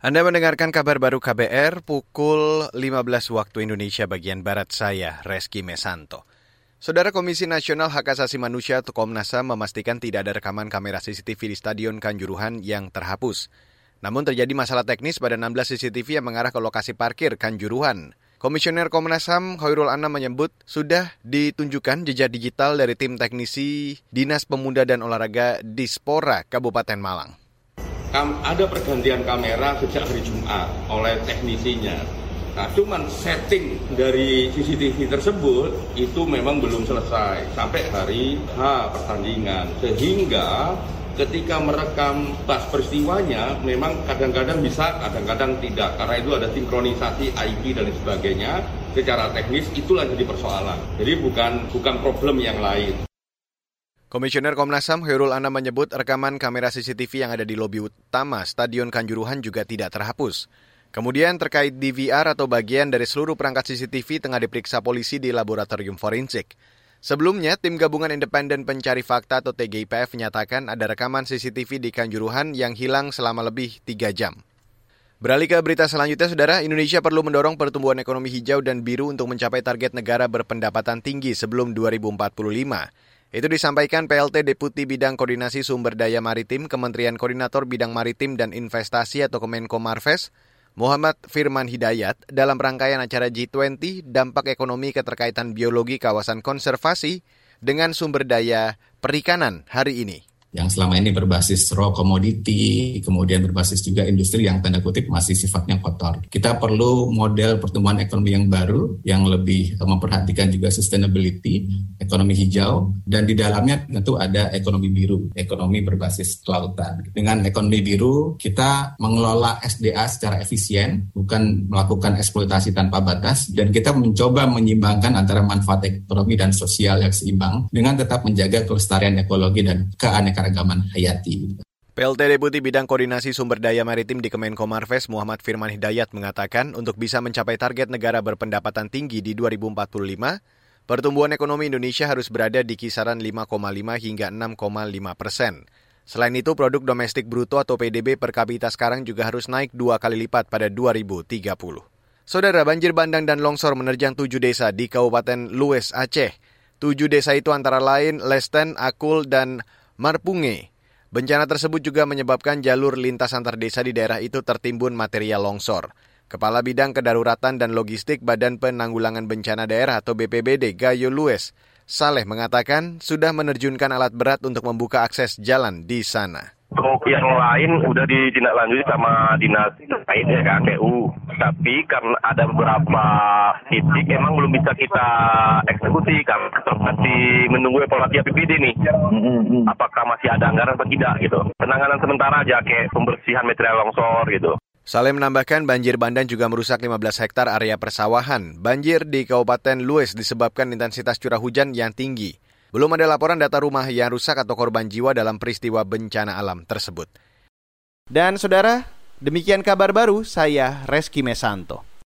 Anda mendengarkan kabar baru KBR pukul 15 waktu Indonesia bagian Barat saya, Reski Mesanto. Saudara Komisi Nasional Hak Asasi Manusia atau Komnas HAM memastikan tidak ada rekaman kamera CCTV di Stadion Kanjuruhan yang terhapus. Namun terjadi masalah teknis pada 16 CCTV yang mengarah ke lokasi parkir Kanjuruhan. Komisioner Komnas HAM Khairul Anam menyebut sudah ditunjukkan jejak digital dari tim teknisi Dinas Pemuda dan Olahraga Dispora Kabupaten Malang ada pergantian kamera sejak hari Jumat oleh teknisinya. Nah, cuman setting dari CCTV tersebut itu memang belum selesai sampai hari H pertandingan. Sehingga ketika merekam pas peristiwanya memang kadang-kadang bisa, kadang-kadang tidak. Karena itu ada sinkronisasi IP dan sebagainya. Secara teknis itulah jadi persoalan. Jadi bukan bukan problem yang lain. Komisioner Komnas HAM Khairul Anam menyebut rekaman kamera CCTV yang ada di lobi utama Stadion Kanjuruhan juga tidak terhapus. Kemudian terkait DVR atau bagian dari seluruh perangkat CCTV tengah diperiksa polisi di laboratorium forensik. Sebelumnya, tim gabungan independen pencari fakta atau TGIPF menyatakan ada rekaman CCTV di Kanjuruhan yang hilang selama lebih tiga jam. Beralih ke berita selanjutnya, Saudara, Indonesia perlu mendorong pertumbuhan ekonomi hijau dan biru untuk mencapai target negara berpendapatan tinggi sebelum 2045. Itu disampaikan PLT Deputi Bidang Koordinasi Sumber Daya Maritim Kementerian Koordinator Bidang Maritim dan Investasi atau Kemenko Marves, Muhammad Firman Hidayat dalam rangkaian acara G20 Dampak Ekonomi Keterkaitan Biologi Kawasan Konservasi dengan Sumber Daya Perikanan hari ini yang selama ini berbasis raw commodity, kemudian berbasis juga industri yang tanda kutip masih sifatnya kotor. Kita perlu model pertumbuhan ekonomi yang baru, yang lebih memperhatikan juga sustainability, ekonomi hijau, dan di dalamnya tentu ada ekonomi biru, ekonomi berbasis kelautan. Dengan ekonomi biru, kita mengelola SDA secara efisien, bukan melakukan eksploitasi tanpa batas, dan kita mencoba menyimbangkan antara manfaat ekonomi dan sosial yang seimbang, dengan tetap menjaga kelestarian ekologi dan keanekaragaman keanekaragaman hayati. PLT Deputi Bidang Koordinasi Sumber Daya Maritim di Kemenko Marves Muhammad Firman Hidayat mengatakan untuk bisa mencapai target negara berpendapatan tinggi di 2045, pertumbuhan ekonomi Indonesia harus berada di kisaran 5,5 hingga 6,5 persen. Selain itu, produk domestik bruto atau PDB per kapita sekarang juga harus naik dua kali lipat pada 2030. Saudara, banjir bandang dan longsor menerjang tujuh desa di Kabupaten Lues, Aceh. Tujuh desa itu antara lain Lesten, Akul, dan Marpunge. Bencana tersebut juga menyebabkan jalur lintas antar desa di daerah itu tertimbun material longsor. Kepala Bidang Kedaruratan dan Logistik Badan Penanggulangan Bencana Daerah atau BPBD Gayo Lues, Saleh mengatakan sudah menerjunkan alat berat untuk membuka akses jalan di sana. Untuk yang lain udah ditindaklanjuti sama dinas terkait ya KPU. Tapi karena ada beberapa titik emang belum bisa kita eksekusi karena masih menunggu evaluasi APBD nih. Apakah masih ada anggaran atau tidak gitu. Penanganan sementara aja kayak pembersihan material longsor gitu. Saleh menambahkan banjir bandang juga merusak 15 hektar area persawahan. Banjir di Kabupaten Lues disebabkan intensitas curah hujan yang tinggi. Belum ada laporan data rumah yang rusak atau korban jiwa dalam peristiwa bencana alam tersebut. Dan saudara, demikian kabar baru saya Reski Mesanto.